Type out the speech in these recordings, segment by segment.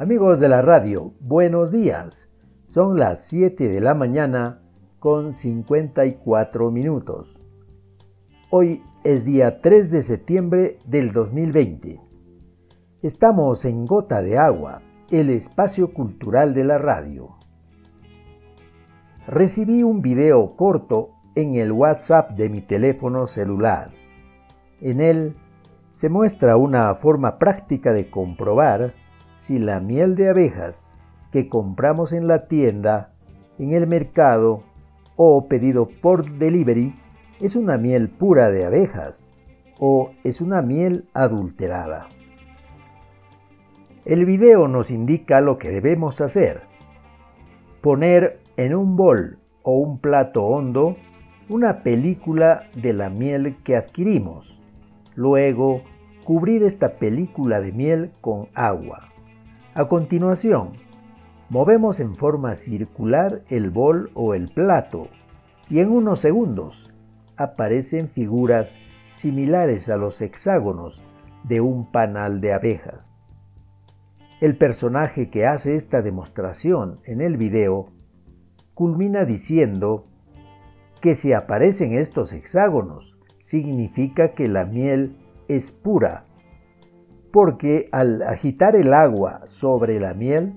Amigos de la radio, buenos días. Son las 7 de la mañana con 54 minutos. Hoy es día 3 de septiembre del 2020. Estamos en Gota de Agua, el espacio cultural de la radio. Recibí un video corto en el WhatsApp de mi teléfono celular. En él se muestra una forma práctica de comprobar si la miel de abejas que compramos en la tienda, en el mercado o pedido por delivery es una miel pura de abejas o es una miel adulterada. El video nos indica lo que debemos hacer. Poner en un bol o un plato hondo una película de la miel que adquirimos. Luego, cubrir esta película de miel con agua. A continuación, movemos en forma circular el bol o el plato y en unos segundos aparecen figuras similares a los hexágonos de un panal de abejas. El personaje que hace esta demostración en el video culmina diciendo que si aparecen estos hexágonos significa que la miel es pura porque al agitar el agua sobre la miel,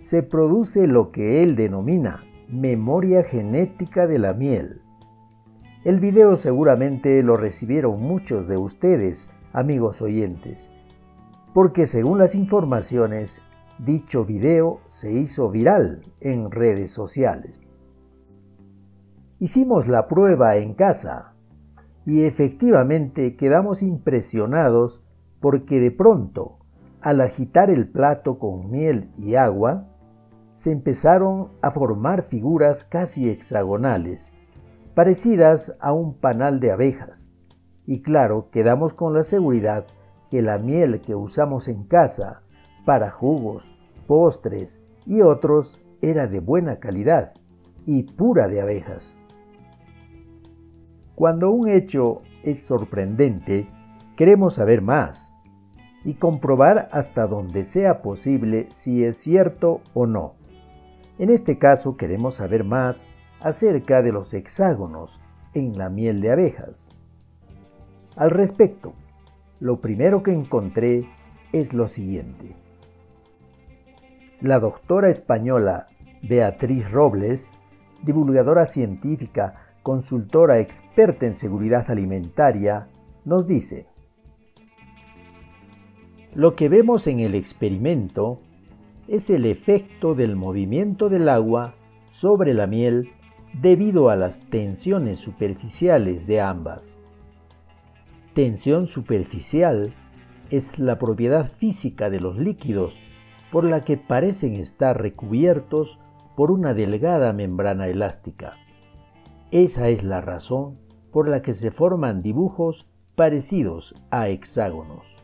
se produce lo que él denomina memoria genética de la miel. El video seguramente lo recibieron muchos de ustedes, amigos oyentes, porque según las informaciones, dicho video se hizo viral en redes sociales. Hicimos la prueba en casa y efectivamente quedamos impresionados porque de pronto, al agitar el plato con miel y agua, se empezaron a formar figuras casi hexagonales, parecidas a un panal de abejas. Y claro, quedamos con la seguridad que la miel que usamos en casa para jugos, postres y otros era de buena calidad y pura de abejas. Cuando un hecho es sorprendente, Queremos saber más y comprobar hasta donde sea posible si es cierto o no. En este caso queremos saber más acerca de los hexágonos en la miel de abejas. Al respecto, lo primero que encontré es lo siguiente. La doctora española Beatriz Robles, divulgadora científica, consultora experta en seguridad alimentaria, nos dice, lo que vemos en el experimento es el efecto del movimiento del agua sobre la miel debido a las tensiones superficiales de ambas. Tensión superficial es la propiedad física de los líquidos por la que parecen estar recubiertos por una delgada membrana elástica. Esa es la razón por la que se forman dibujos parecidos a hexágonos.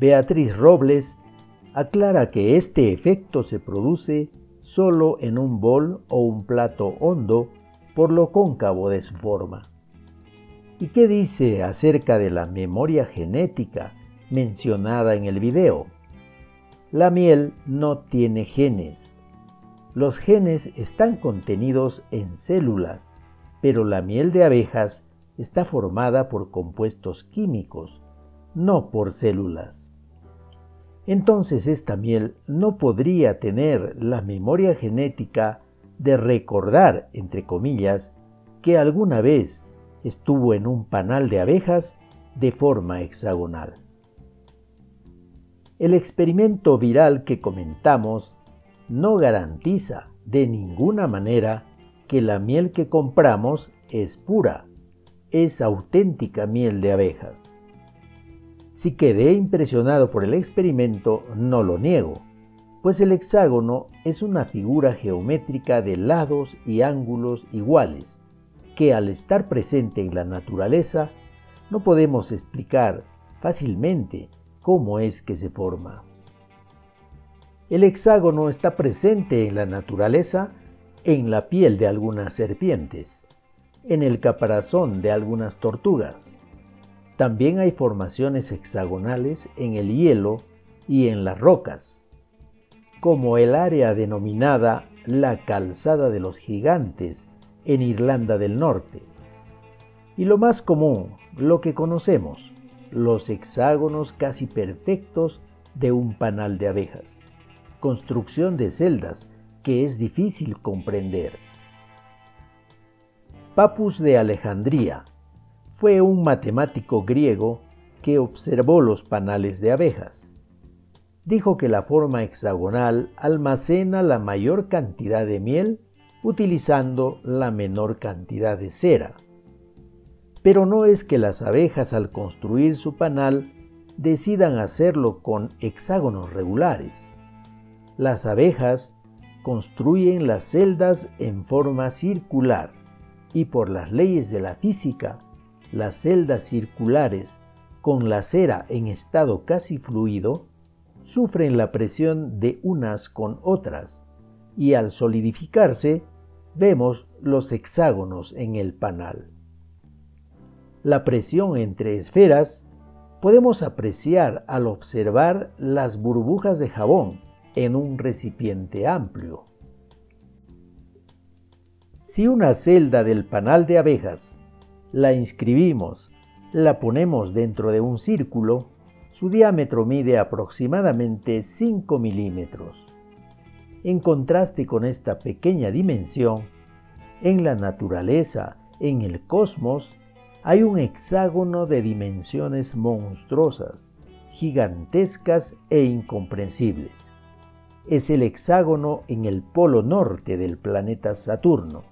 Beatriz Robles aclara que este efecto se produce solo en un bol o un plato hondo por lo cóncavo de su forma. ¿Y qué dice acerca de la memoria genética mencionada en el video? La miel no tiene genes. Los genes están contenidos en células, pero la miel de abejas está formada por compuestos químicos, no por células entonces esta miel no podría tener la memoria genética de recordar, entre comillas, que alguna vez estuvo en un panal de abejas de forma hexagonal. El experimento viral que comentamos no garantiza de ninguna manera que la miel que compramos es pura, es auténtica miel de abejas. Si quedé impresionado por el experimento, no lo niego, pues el hexágono es una figura geométrica de lados y ángulos iguales, que al estar presente en la naturaleza, no podemos explicar fácilmente cómo es que se forma. El hexágono está presente en la naturaleza en la piel de algunas serpientes, en el caparazón de algunas tortugas, también hay formaciones hexagonales en el hielo y en las rocas, como el área denominada la Calzada de los Gigantes en Irlanda del Norte. Y lo más común, lo que conocemos, los hexágonos casi perfectos de un panal de abejas, construcción de celdas que es difícil comprender. Papus de Alejandría fue un matemático griego que observó los panales de abejas. Dijo que la forma hexagonal almacena la mayor cantidad de miel utilizando la menor cantidad de cera. Pero no es que las abejas al construir su panal decidan hacerlo con hexágonos regulares. Las abejas construyen las celdas en forma circular y por las leyes de la física, las celdas circulares con la cera en estado casi fluido sufren la presión de unas con otras y al solidificarse vemos los hexágonos en el panal. La presión entre esferas podemos apreciar al observar las burbujas de jabón en un recipiente amplio. Si una celda del panal de abejas la inscribimos, la ponemos dentro de un círculo, su diámetro mide aproximadamente 5 milímetros. En contraste con esta pequeña dimensión, en la naturaleza, en el cosmos, hay un hexágono de dimensiones monstruosas, gigantescas e incomprensibles. Es el hexágono en el polo norte del planeta Saturno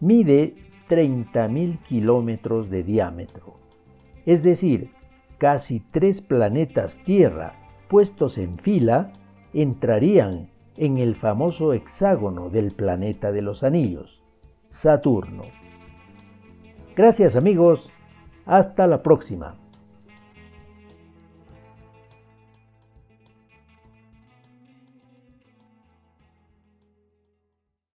mide 30.000 kilómetros de diámetro, es decir, casi tres planetas Tierra puestos en fila entrarían en el famoso hexágono del planeta de los anillos, Saturno. Gracias amigos, hasta la próxima.